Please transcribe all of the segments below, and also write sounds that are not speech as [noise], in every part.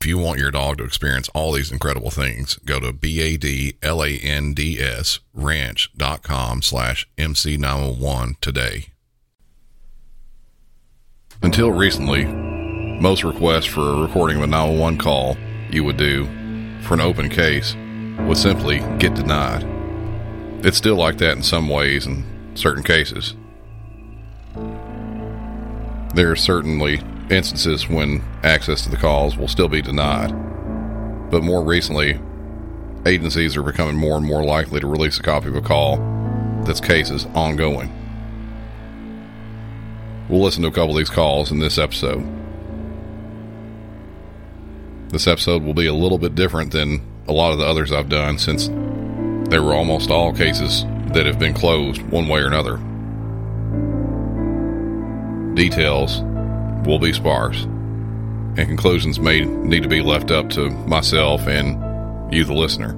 If you want your dog to experience all these incredible things, go to B-A-D-L-A-N-D-S ranch.com slash MC901 today. Until recently, most requests for a recording of a 911 call you would do for an open case would simply get denied. It's still like that in some ways in certain cases. There are certainly instances when access to the calls will still be denied. But more recently, agencies are becoming more and more likely to release a copy of a call that's is ongoing. We'll listen to a couple of these calls in this episode. This episode will be a little bit different than a lot of the others I've done since they were almost all cases that have been closed one way or another. Details will be sparse, and conclusions may need to be left up to myself and you, the listener.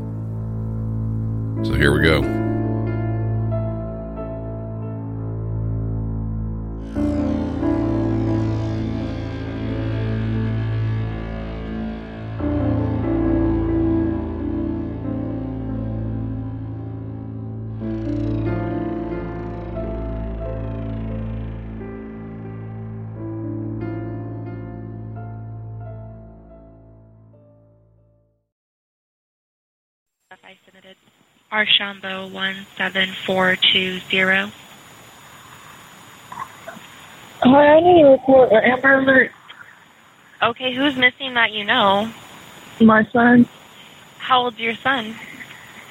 So here we go. Archambault 17420. Hi, I need to report an Amber Alert. Okay, who's missing that you know? My son, How old's your son?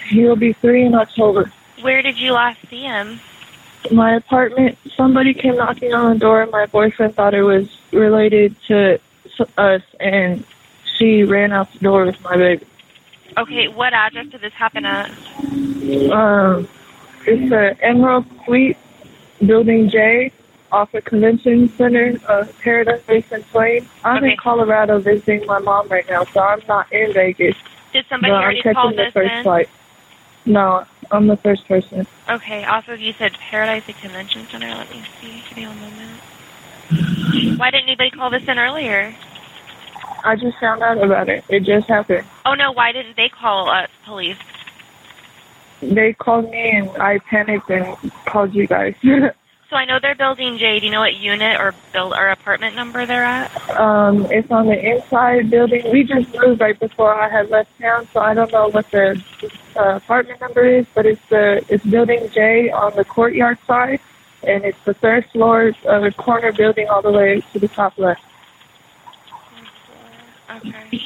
he'll be three in October. Where did you last see him? My apartment, somebody came knocking on the door. My boyfriend thought it was related to us, and she ran out the door with my baby. Okay, what address did this happen at? Um, it's the Emerald Suite, Building J, off of Convention Center, uh, Paradise and Plain. I'm Okay. in Colorado visiting my mom right now, so I'm not in Vegas. Did somebody but I'm already call catching the this first in? flight. No, I'm the first person. Okay, of you said Paradise at Convention Center. Let me see. Give me one moment. Why didn't anybody call this in earlier? I just found out about it. It just happened. Oh no, why didn't they call us police? They called me and I panicked and called you guys. [laughs] So I know they're building J. Do you know what unit or build or apartment number they're at? um, it's on the inside building. We just moved right before I had left town, so I don't know what the uh, apartment number is, but it's the it's building J on the courtyard side, and it's the third floor of the corner building all the way to the top left. Okay.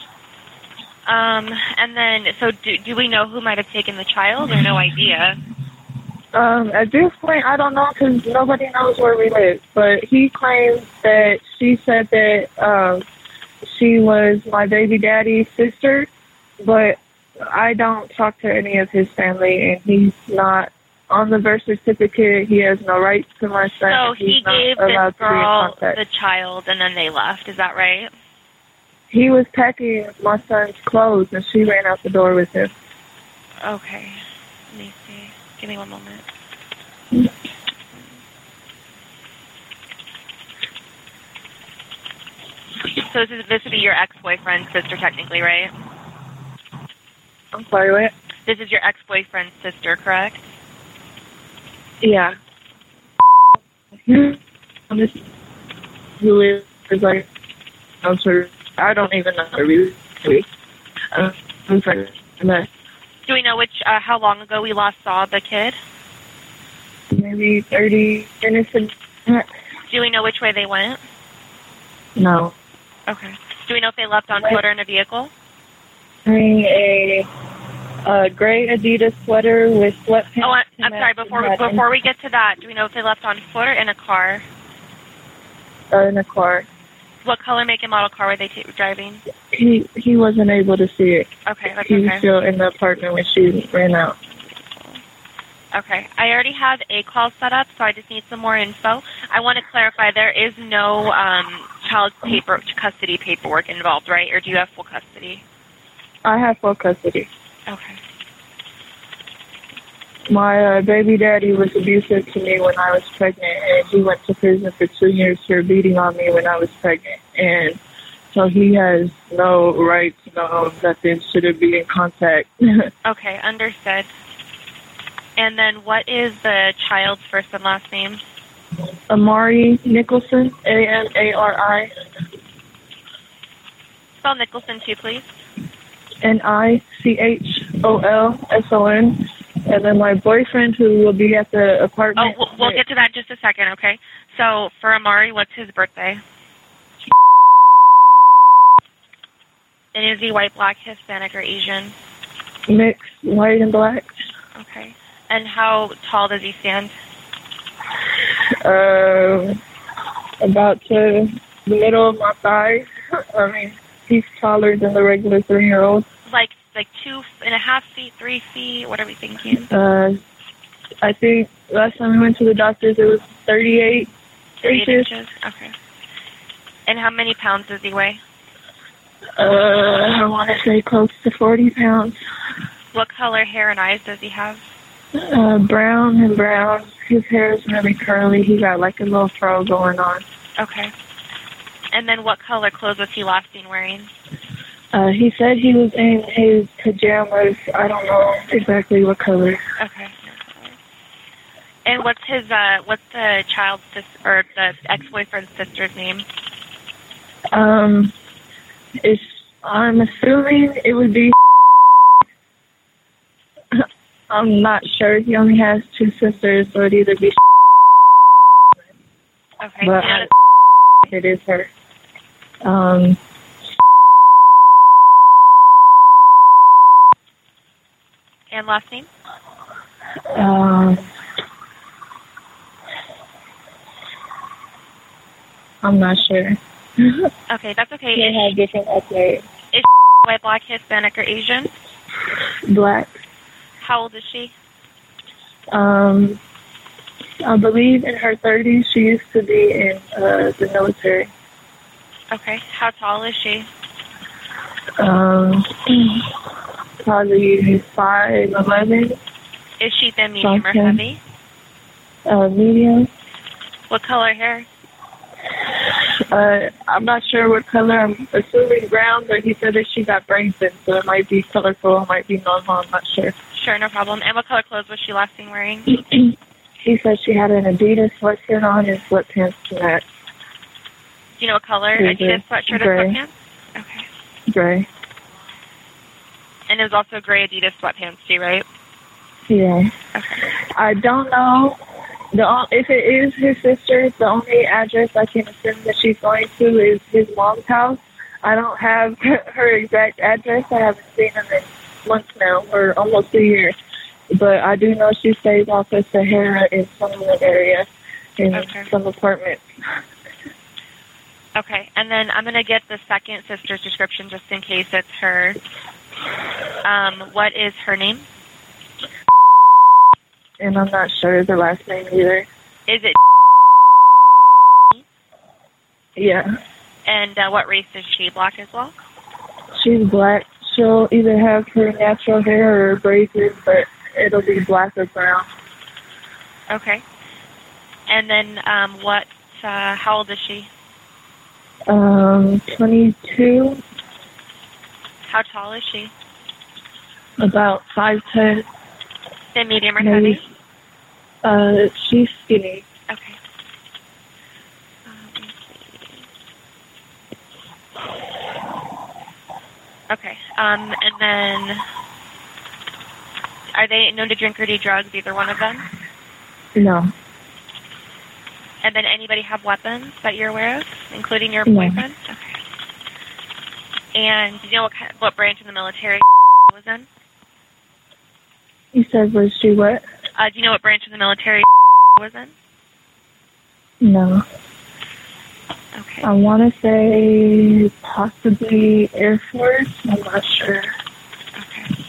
Um, and then, so do, do we know who might have taken the child or no idea? Um, at this point, I don't know because nobody knows where we live. But he claims that she said that um, she was my baby daddy's sister, but I don't talk to any of his family, and he's not on the birth certificate. He has no rights to my son. So he gave this to be in girl the child and then they left. Is that right? He was packing my son's clothes, and she ran out the door with him. Okay. Let me see. Give me one moment. So this, is, this would be your ex-boyfriend's sister, technically, right? I'm sorry, what? This is your ex-boyfriend's sister, correct? Yeah. I'm just who is like I'm sure I don't even know really. Um, I'm sorry. Do we know which, uh, how long ago we last saw the kid? Maybe 30 minutes. And, Do we know which way they went? no. Okay. Do we know if they left on Wait. foot or in a vehicle? Wearing a, a gray Adidas sweater with sweatpants. Oh, I, to I'm sorry. Before before we get to that, do we know if they left on foot or in a car? in, uh, in a car. What color, make, and model car were they t- driving? He he wasn't able to see it. Okay, that's He was okay. still in the apartment when she ran out. Okay. I already have a call set up, so I just need some more info. I want to clarify there is no um, child paper custody paperwork involved, right? Or do you have full custody? I have full custody. Okay. My uh, baby daddy was abusive to me when I was pregnant, and he went to prison for two years for beating on me when I was pregnant. And so he has no right to know that they shouldn't be in contact. [laughs] Okay, understood. And then what is the child's first and last name? Amari Nicholson, A M A R I Spell Nicholson too, please. N I C H O L S O N. And then my boyfriend, who will be at the Oh, apartment. we'll, we'll get to that in just a second, okay? So for Amari, what's his birthday? And is he white, black, Hispanic, or Asian? mixed white and black. Okay. And how tall does he stand? Uh, about to the middle of my thigh. [laughs] I mean, he's taller than the regular three-year-old. Like like two and a half feet, three feet. What are we thinking? Uh, I think last time we went to the doctors, it was 38 Eight inches. inches. Okay. And how many pounds does he weigh? Uh, I want to say close to 40 pounds. What color hair and eyes does he have? Uh, brown and brown. His hair is really curly. He got like a little fro going on. Okay. And then what color clothes was he last seen wearing? Uh, he said he was in his pajamas. I don't know exactly what color. Okay. And what's his uh what's the child's sis or the ex boyfriend's sister's name? Um, it's, I'm assuming it would be. [laughs] I'm not sure. He only has two sisters, so it'd either be. [laughs] Okay. But and, it is her. Um, and last name? um, I'm not sure. [laughs] Okay, that's okay. They Is have different ethnic. [laughs] she white, black, Hispanic, or Asian? Black. How old is she? Um, I believe in her 30s. She used to be in uh, the military. Okay. How tall is she? Um, probably five eleven, Is she thin, medium, or Okay. heavy? uh, medium. What color hair? Uh, I'm not sure what color. I'm assuming brown, but he said that she got brains in, so it might be colorful, it might be normal. I'm not sure. Sure, no problem. And what color clothes was she last seen wearing? [clears throat] he said she had an Adidas sweatshirt on and sweatpants to match, Do you know what color? Adidas sweatshirt or sweatpants? Okay. gray. And it was also gray Adidas sweatpants too, right? Yeah. Okay. I don't know. The if it is his sister, the only address I can assume that she's going to is his mom's house. I don't have [laughs] her exact address. I haven't seen him in months now, or almost a year. But I do know she stays off of Sahara in some area, in Okay. some apartment. Okay. And then I'm gonna get the second sister's description just in case it's her. Um, what is her name? And I'm not sure the last name either. Is it? Yeah, And uh, what race is she? Black as well. she's black. She'll either have her natural hair or braces, but it'll be black or brown. Okay. And then um, what? Uh, how old is she? Um, 22, How tall is she? about 5'10". Thin, medium, or Maybe. heavy? Uh, she's skinny. Okay. Um, let me see. Okay. Um, and then Are they known to drink or do drugs, either one of them? No. And then anybody have weapons that you're aware of, including your No. boyfriend? Okay. And do you know what kind, what branch of the military [laughs] was in? You said was she what? Uh, do you know what branch of the military [laughs] was in? No. Okay. I want to say possibly Air Force. I'm not sure. Okay.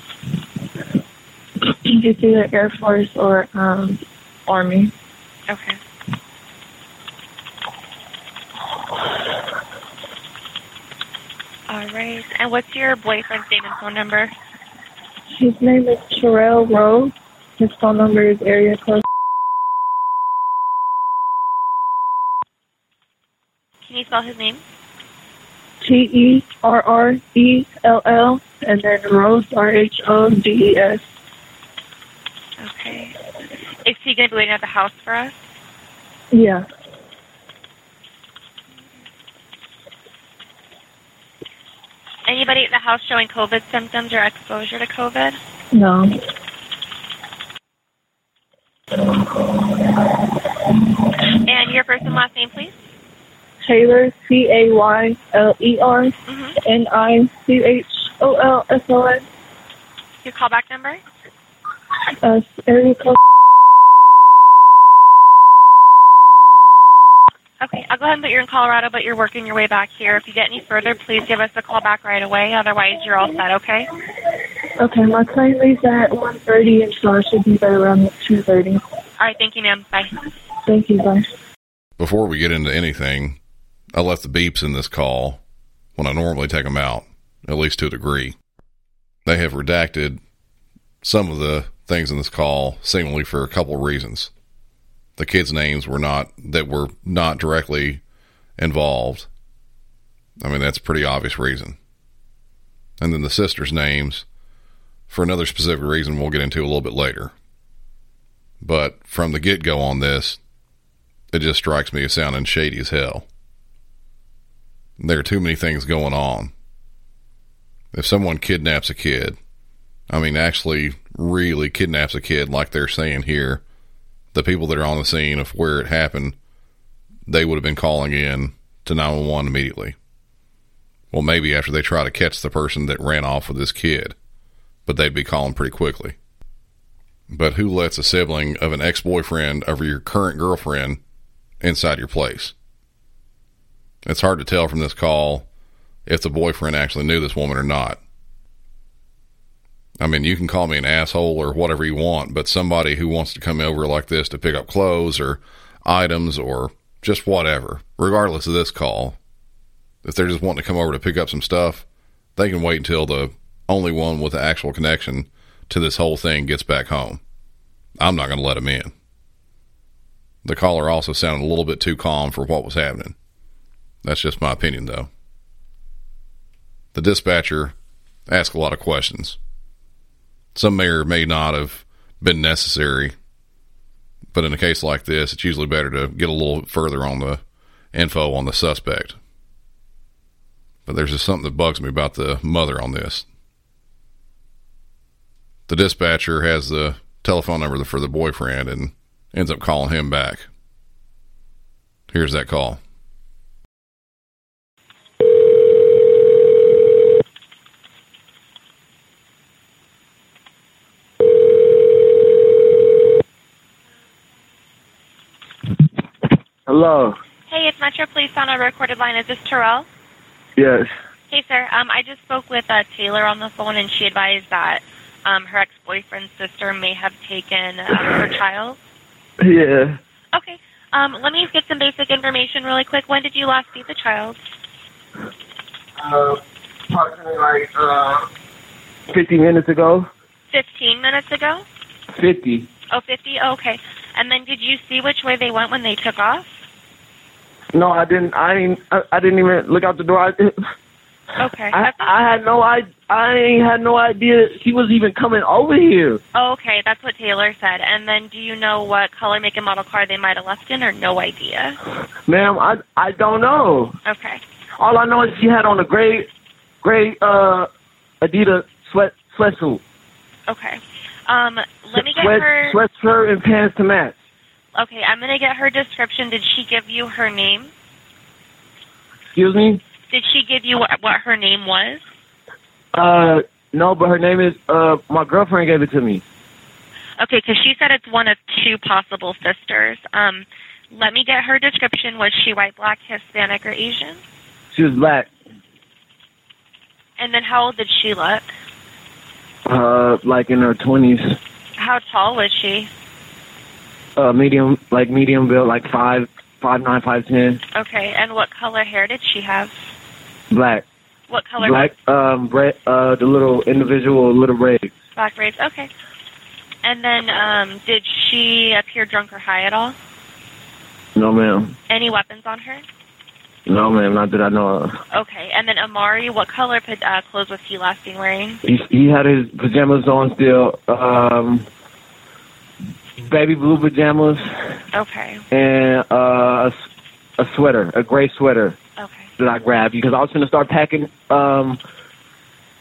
[clears throat] It's either Air Force or um, Army. Okay. All right. And what's your boyfriend's name and phone number? His name is Terrell Rhodes. His phone number is area code. Can you spell his name? T E R R E L L and then Rhodes R H O D E S. Okay. Is he going to be waiting at the house for us? Yeah. Anybody at the house showing COVID symptoms or exposure to COVID? No. And your first and last name, please? Taylor C A Y L E R Mm-hmm. N I C H O L S O N. Your callback number? Uh, area code. I'll go ahead and put you in Colorado, but you're working your way back here. If you get any further, please give us a call back right away. Otherwise, you're all set, okay? Okay, my plane leaves at 1.30 and so I should be there around 2.30. All right, thank you, ma'am. Bye. Thank you, bye. Before we get into anything, I left the beeps in this call when I normally take them out, at least to a degree. They have redacted some of the things in this call seemingly for a couple of reasons. The kids' names were not that were not directly involved. I mean, that's pretty obvious reason. And then the sisters' names for another specific reason we'll get into a little bit later. But from the get go on this, it just strikes me as sounding shady as hell. There are too many things going on. If someone kidnaps a kid, I mean, actually, really kidnaps a kid, like they're saying here, the people that are on the scene of where it happened, they would have been calling in to 911 immediately. Well, maybe after they try to catch the person that ran off with this kid, but they'd be calling pretty quickly. But who lets a sibling of an ex boyfriend over your current girlfriend inside your place? It's hard to tell from this call if the boyfriend actually knew this woman or not. I mean, you can call me an asshole or whatever you want, but somebody who wants to come over like this to pick up clothes or items or just whatever, regardless of this call, if they're just wanting to come over to pick up some stuff, they can wait until the only one with the actual connection to this whole thing gets back home. I'm not going to let them in. The caller also sounded a little bit too calm for what was happening. That's just my opinion, though. The dispatcher asked a lot of questions. Some may or may not have been necessary, but in a case like this, it's usually better to get a little further on the info on the suspect. But there's just something that bugs me about the mother on this. The dispatcher has the telephone number for the boyfriend and ends up calling him back. Here's that call. Hello. Hey, it's Metro Police on a recorded line. Is this Terrell? Yes. Hey, sir. Um, I just spoke with uh, Taylor on the phone, and she advised that um, her ex-boyfriend's sister may have taken um, her child. Yeah. Okay. Um, let me get some basic information really quick. When did you last see the child? Uh, approximately like uh, 50 minutes ago. 15 minutes ago? 50. Oh, 50? Oh, okay. And then did you see which way they went when they took off? No, I didn't. I ain't. I, I didn't even look out the door. I, didn't- Okay. I, I had no. I. I ain't had no idea he was even coming over here. oh, okay. That's what Taylor said. And then do you know what color, make, and model car they might have left in, or no idea? Ma'am, I. I don't know. Okay. All I know is she had on a gray, gray uh, Adidas sweat sweatsuit. Okay. Um, let me get Sweat, her. sweatshirt and pants to match. Okay, I'm gonna get her description. Did she give you her name? Excuse me? Did she give you what, what her name was? Uh, no, but her name is, uh, my girlfriend gave it to me. Okay, because she said it's one of two possible sisters. Um, let me get her description. Was she white, black, Hispanic, or Asian? She was black. And then how old did she look? Uh, like in her 20s. How tall was she? Uh, medium, like medium build, like five, five nine, five ten. Okay, and what color hair did she have? Black. What color? Black, um, red, uh, the little individual little braids. Black braids. Okay. And then, um, did she appear drunk or high at all? No, ma'am. Any weapons on her? No, ma'am, not that I know of. Okay. And then Amari, what color uh, clothes was he last seen wearing? He, he had his pajamas on still, um, baby blue pajamas Okay. and, uh, a sweater, a gray sweater Okay. that I grabbed because I was going to start packing, um,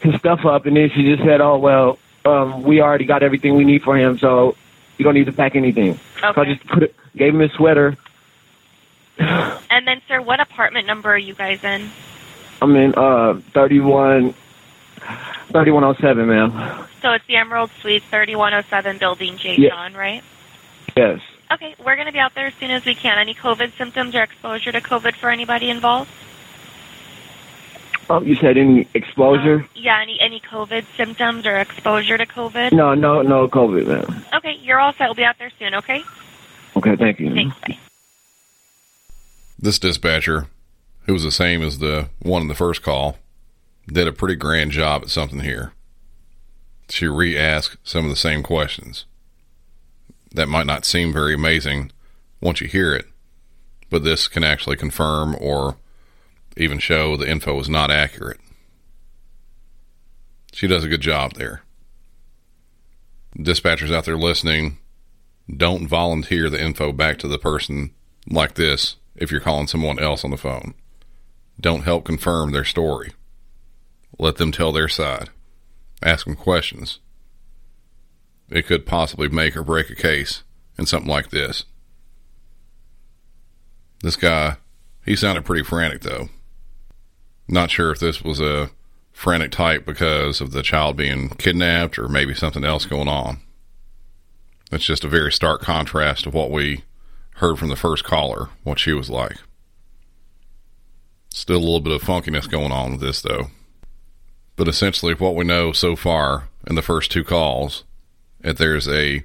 his stuff up and then she just said, oh, well, um, we already got everything we need for him, so you don't need to pack anything. So I just put it, gave him his sweater. [sighs] And then, sir, what apartment number are you guys in? I'm in, uh, 31, 3107, ma'am. So it's the Emerald Suite, 3107 Building J. Yeah. John, right? Yes. Okay, we're going to be out there as soon as we can. Any COVID symptoms or exposure to COVID for anybody involved? Oh, you said any exposure? Um, yeah, any any COVID symptoms or exposure to COVID? No, no, no COVID, ma'am. Okay, you're all set. We'll be out there soon, okay? Okay, thank you. Thanks. Bye. This dispatcher, who was the same as the one in the first call, did a pretty grand job at something here. She re asked some of the same questions. That might not seem very amazing once you hear it, but this can actually confirm or even show the info is not accurate. She does a good job there. Dispatchers out there listening, don't volunteer the info back to the person like this if you're calling someone else on the phone. Don't help confirm their story. Let them tell their side. Ask them questions. It could possibly make or break a case in something like this. This guy, he sounded pretty frantic though. Not sure if this was a frantic type because of the child being kidnapped or maybe something else going on. That's just a very stark contrast to what we heard from the first caller, what she was like. Still a little bit of funkiness going on with this, though. But essentially, what we know so far in the first two calls, that there's a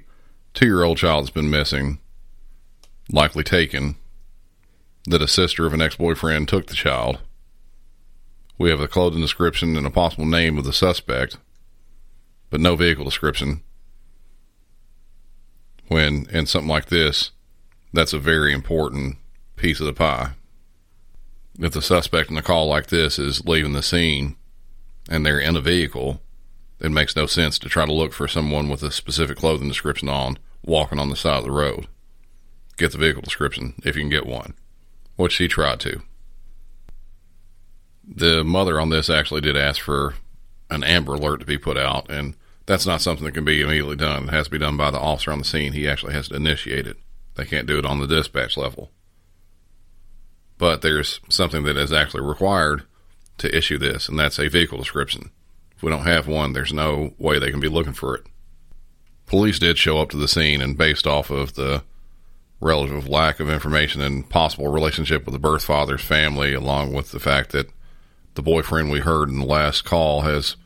two year old child that's been missing, likely taken, that a sister of an ex boyfriend took the child. We have a clothing description and a possible name of the suspect, but no vehicle description. When in something like this, that's a very important piece of the pie. If the suspect in a call like this is leaving the scene and they're in a vehicle, it makes no sense to try to look for someone with a specific clothing description on walking on the side of the road. Get the vehicle description if you can get one, which she tried to. The mother on this actually did ask for an Amber Alert to be put out, and that's not something that can be immediately done. It has to be done by the officer on the scene. He actually has to initiate it. They can't do it on the dispatch level. But there's something that is actually required to issue this, and that's a vehicle description. If we don't have one, there's no way they can be looking for it. Police did show up to the scene, and based off of the relative lack of information and possible relationship with the birth father's family, along with the fact that the boyfriend we heard in the last call has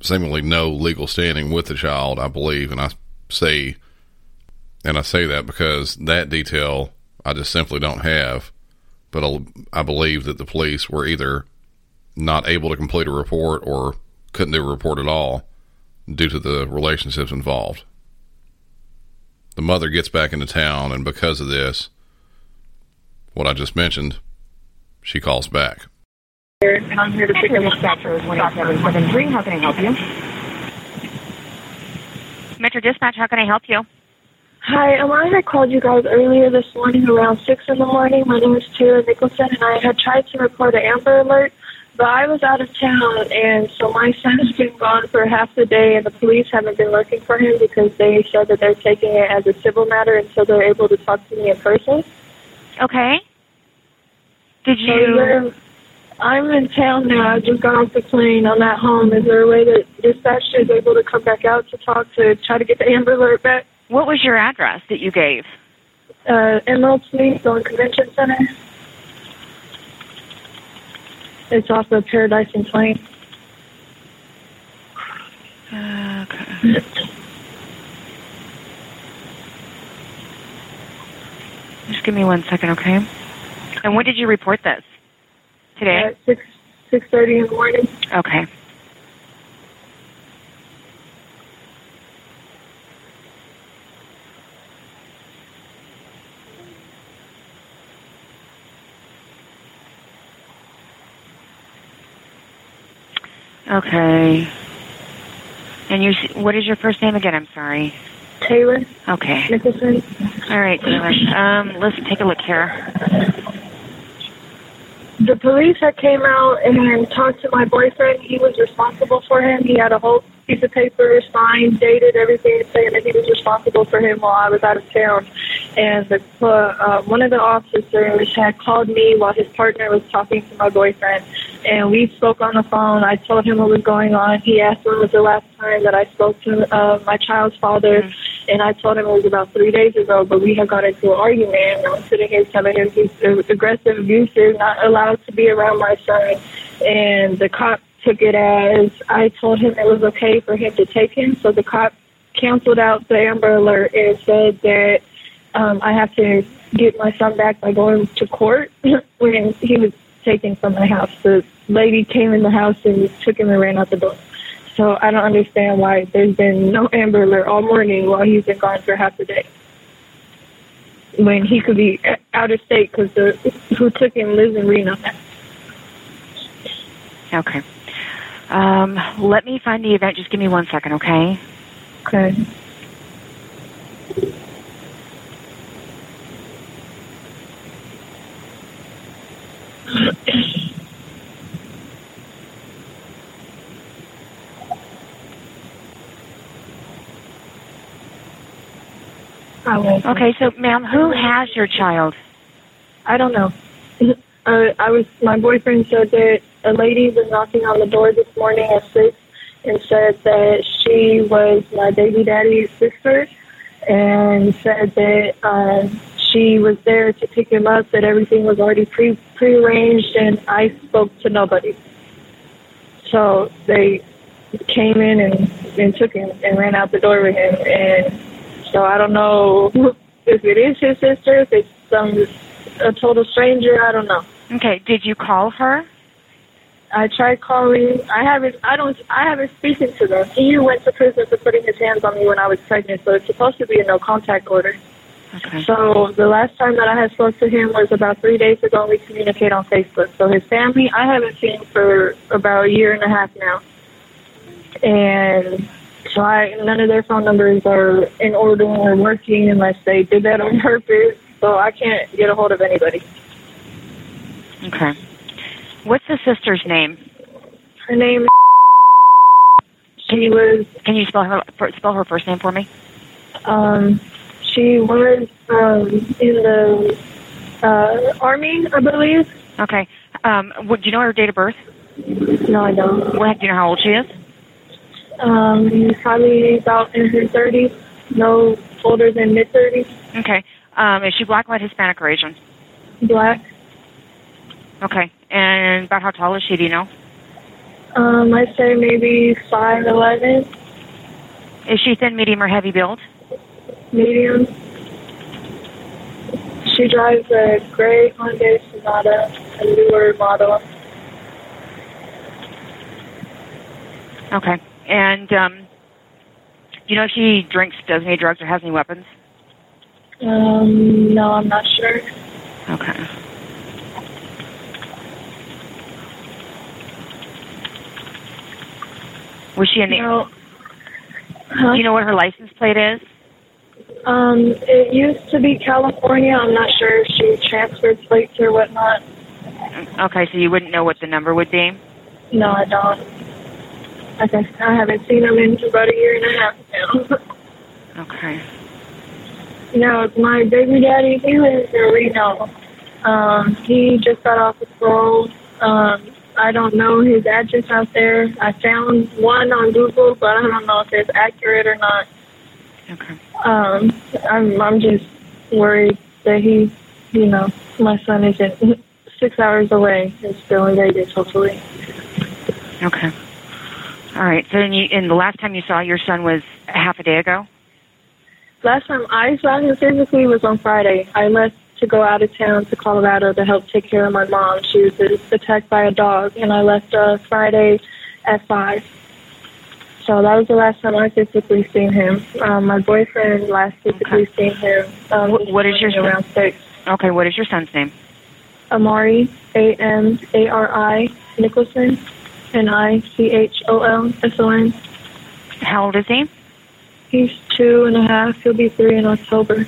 seemingly no legal standing with the child, I believe, and I say and I say that because that detail I just simply don't have. But I believe that the police were either not able to complete a report or couldn't do a report at all due to the relationships involved. The mother gets back into town, and because of this, what I just mentioned, she calls back. And I'm here to pick him up. Dispatcher 18773. How can I help you? Metro Dispatch, how can I help you? Hi, um, I had called you guys earlier this morning around 6 in the morning. My name is Taylor Nicholson, and I had tried to report an Amber Alert but I was out of town, and so my [laughs] son's been gone for half the day, and the police haven't been looking for him because they said that they're taking it as a civil matter until they're able to talk to me in person. Okay. Did you? there, I'm in town now. I just got off the plane. I'm at home. Is there a way that dispatch is able to come back out to talk to try to get the Amber Alert back? What was your address that you gave? Uh, Emerald Suites on Convention Center. It's off of Paradise and Plain. Okay. Just give me one second, okay? And when did you report this? Today? At six six thirty in the morning. Okay. Okay. And you, what is your first name again? I'm sorry. Taylor Okay. Nicholson. All right, Taylor. Um, let's take a look here. The police had came out and talked to my boyfriend. He was responsible for him. He had a whole piece of paper signed, dated, everything, saying that he was responsible for him while I was out of town. And the uh, uh, one of the officers had called me while his partner was talking to my boyfriend, and we spoke on the phone. I told him what was going on. He asked when was the last time that I spoke to uh, my child's father, and I told him it was about three days ago. But we had got into an argument, and I'm sitting here telling him he's aggressive, abusive, not allowed to be around my son, and the cop took it as I told him it was okay for him to take him. So the cop canceled out the Amber Alert and said that um, I have to get my son back by going to court [laughs] when he was taken from my house. The lady came in the house and took him and ran out the door. So I don't understand why there's been no Amber Alert all morning while he's been gone for half the day. When he could be out of state because the who took him lives in Reno. Okay. Um, let me find the event. Just give me one second, okay? Okay. I. Okay, so, ma'am, who has your child? I don't know. [laughs] Uh, I was. My boyfriend said that a lady was knocking on the door this morning at six and said that she was my baby daddy's sister, and said that uh, she was there to pick him up. That everything was already pre prearranged, and I spoke to nobody. So they came in and, and took him and ran out the door with him, and so I don't know [laughs] if it is his sister, if it's some a total stranger. I don't know. Okay, did you call her? I tried calling. I haven't. I don't. I haven't spoken to them. He went to prison for putting his hands on me when I was pregnant, so it's supposed to be a no contact order. Okay. So the last time that I had spoke to him was about three days ago. We communicate on Facebook. So his family, I haven't seen for about a year and a half now, and so I none of their phone numbers are in order or working unless they did that on [laughs] purpose. So I can't get a hold of anybody. Okay. What's the sister's name? Her name. She was. Can you spell her spell her first name for me? Um, she was um, in the uh, army, I believe. Okay. Um, what, do you know her date of birth? No, I don't. What, do you know how old she is? Um, probably about in her thirties. No older than mid thirties. Okay. Um, is she black, white, Hispanic, or Asian? Black. Okay. And about how tall is she? Do you know? Um, I'd say maybe five eleven, Is she thin, medium, or heavy build? medium. She drives a gray Hyundai Sonata, a newer model. Okay. And um, do you know if she drinks, does any drugs, or has any weapons? Um, no, I'm not sure. Okay. Was she in the? No. Do you know what her license plate is? Um, it used to be California. I'm not sure if she transferred plates or whatnot. Okay, so you wouldn't know what the number would be. No, I don't. I guess I haven't seen him in about a year and a half now. [laughs] Okay. no, my baby daddy, he lives in Reno. Um, he just got off of parole. Um, I don't know his address out there. I found one on Google, but I don't know if it's accurate or not. Okay. Um, I'm I'm just worried that he, you know, my son isn't [laughs] six hours away and still in Vegas, hopefully. Okay. All right. So, then you, and the last time you saw your son was half a day ago. Last time I saw him physically was on Friday. I left to go out of town to Colorado to help take care of my mom. She was attacked by a dog, and I left uh, Friday at five. So that was the last time I physically seen him. Um, my boyfriend last physically seen him. Um, Wh- what is your around six? Okay. What is your son's name? Amari A M A R I Nicholson, N I C H O L S O N. How old is he? He's two and a half. He'll be three in October.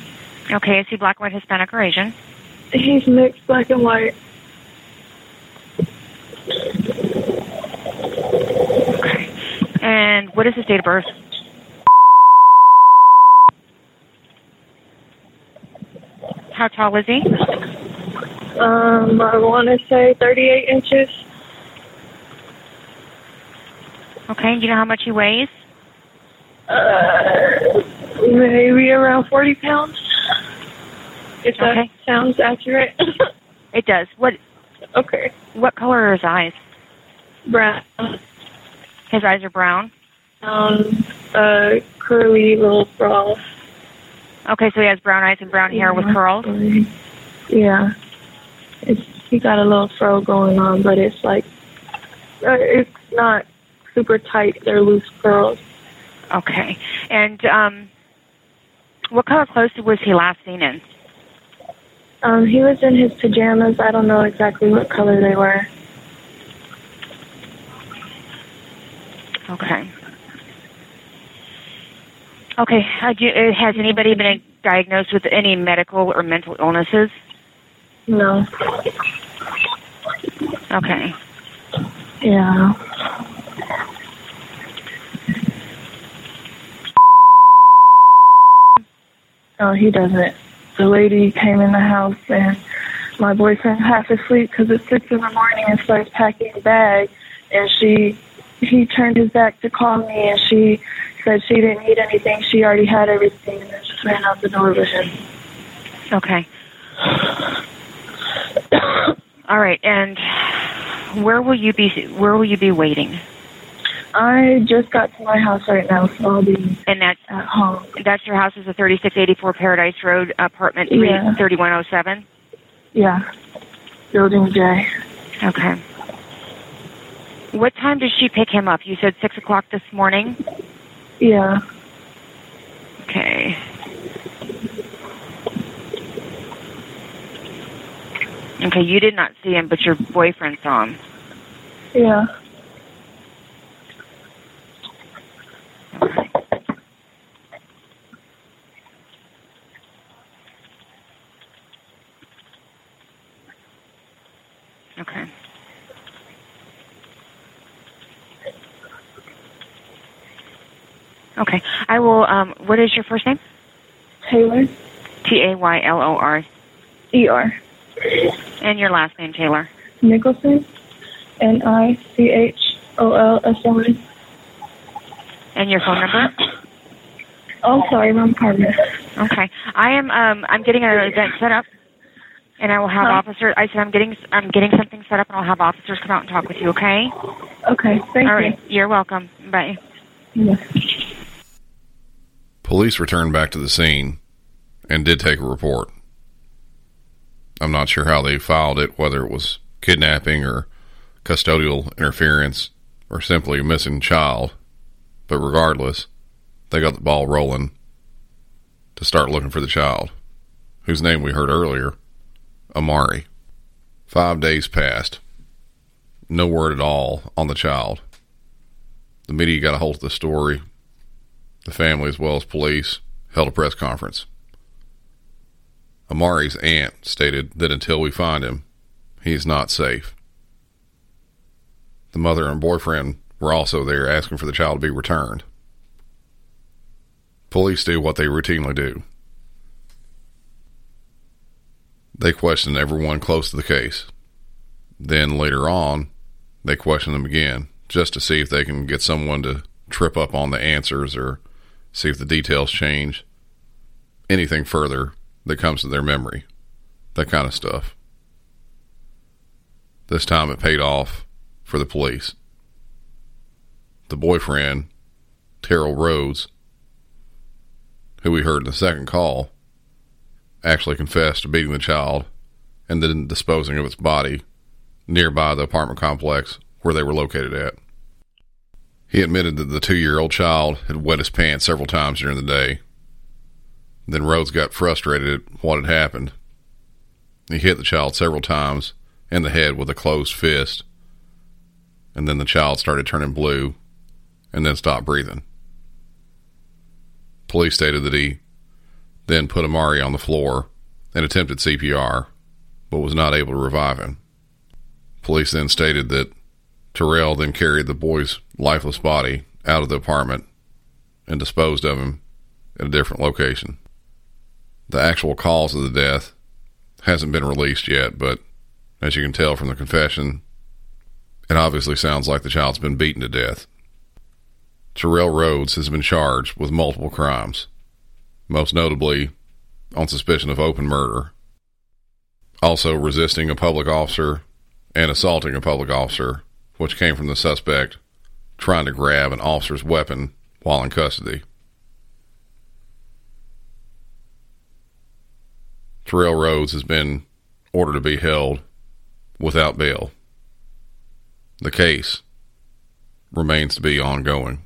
Okay. Is he black, white, Hispanic, or Asian? He's mixed black and white. Okay. And what is his date of birth? How tall is he? Um, I want to say 38 inches. Okay. Do you know how much he weighs? Uh, maybe around 40 pounds. If that Okay. sounds accurate. It does. What [laughs] okay. What color are his eyes? Brown. His eyes are brown. Um, uh, curly little frost. Okay, so he has brown eyes and brown hair with curls. Yeah. It's, he got a little fro going on, but it's like, uh, it's not super tight. They're loose curls. Okay. And um, what color clothes was he last seen in? Um, he was in his pajamas. I don't know exactly what color they were. Okay. Okay. You, uh, has anybody been diagnosed with any medical or mental illnesses? No. Okay. Yeah. Oh, he doesn't. The lady came in the house and my boyfriend half asleep because it's six in the morning and starts packing a bag. And she, he turned his back to call me and she said she didn't need anything. She already had everything and then just ran out the door with him. Okay. All right. And where will you be? Where will you be waiting? I just got to my house right now, so I'll be And that's at home. that's your house is the 3684 Paradise Road, apartment Yeah. 3107. Yeah. Building J. Okay. What time did she pick him up? You said six o'clock this morning. Yeah. Okay. Okay, you did not see him, but your boyfriend saw him. Yeah. Okay. Okay. Okay. I will um what is your first name? Taylor. T A Y L O R. E-R. And your last name, Taylor. Nicholson. N-I-C-H-O-L-S-O-N. And your phone number? Oh, sorry, wrong partner. Okay. I am um I'm getting an event set up and I will have Huh? officers I said I'm getting I'm getting something set up and I'll have officers come out and talk with you, okay? Okay, thank you. All right. You're welcome. Bye. Yeah. Police returned back to the scene and did take a report. I'm not sure how they filed it, whether it was kidnapping or custodial interference or simply a missing child, but regardless, they got the ball rolling to start looking for the child, whose name we heard earlier, Amari. Five days passed. No word at all on the child. The media got a hold of the story, the family, as well as police, held a press conference. Amari's aunt stated that until we find him, he is not safe. The mother and boyfriend were also there asking for the child to be returned. Police do what they routinely do. They question everyone close to the case. Then later on, they question them again just to see if they can get someone to trip up on the answers or see if the details change. Anything further that comes to their memory. That kind of stuff. This time it paid off for the police. The boyfriend, Terrell Rhodes, who we heard in the second call, actually confessed to beating the child and then disposing of its body nearby the apartment complex where they were located at. He admitted that the two year old child had wet his pants several times during the day. Then Rhodes got frustrated at what had happened. He hit the child several times in the head with a closed fist, and then the child started turning blue and then stopped breathing. Police stated that he then put Amari on the floor and attempted CPR, but was not able to revive him. Police then stated that Terrell then carried the boy's lifeless body out of the apartment and disposed of him at a different location. The actual cause of the death hasn't been released yet, but as you can tell from the confession, it obviously sounds like the child's been beaten to death. Terrell Rhodes has been charged with multiple crimes, most notably on suspicion of open murder, also resisting a public officer and assaulting a public officer, which came from the suspect trying to grab an officer's weapon while in custody. Terrell Rhodes has been ordered to be held without bail. The case remains to be ongoing.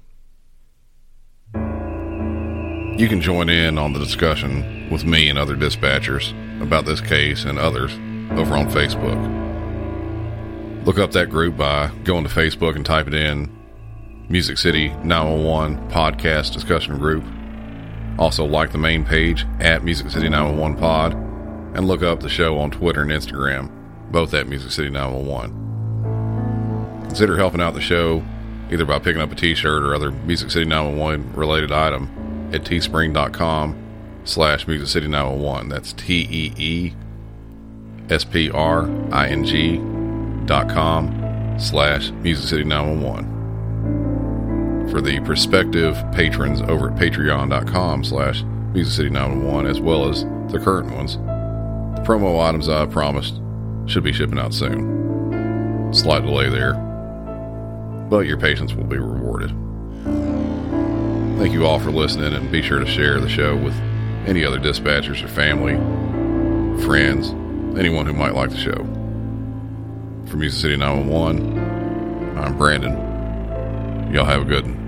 You can join in on the discussion with me and other dispatchers about this case and others over on Facebook. Look up that group by going to Facebook and type it in Music City 911 Podcast Discussion Group. Also, like the main page at Music City 911 Pod and look up the show on Twitter and Instagram, both at Music City 911. Consider helping out the show either by picking up a t shirt or other Music City 911 related item at teespring.com slash Music City 911. That's T E E S P R I N G dot com slash Music City 911. For the prospective patrons over at patreon.com slash Music City 911, as well as the current ones, the promo items I promised should be shipping out soon. Slight delay there, but your patience will be rewarded. Thank you all for listening, and be sure to share the show with any other dispatchers or family, friends, anyone who might like the show. For Music City 911, I'm Brandon. Y'all have a good one.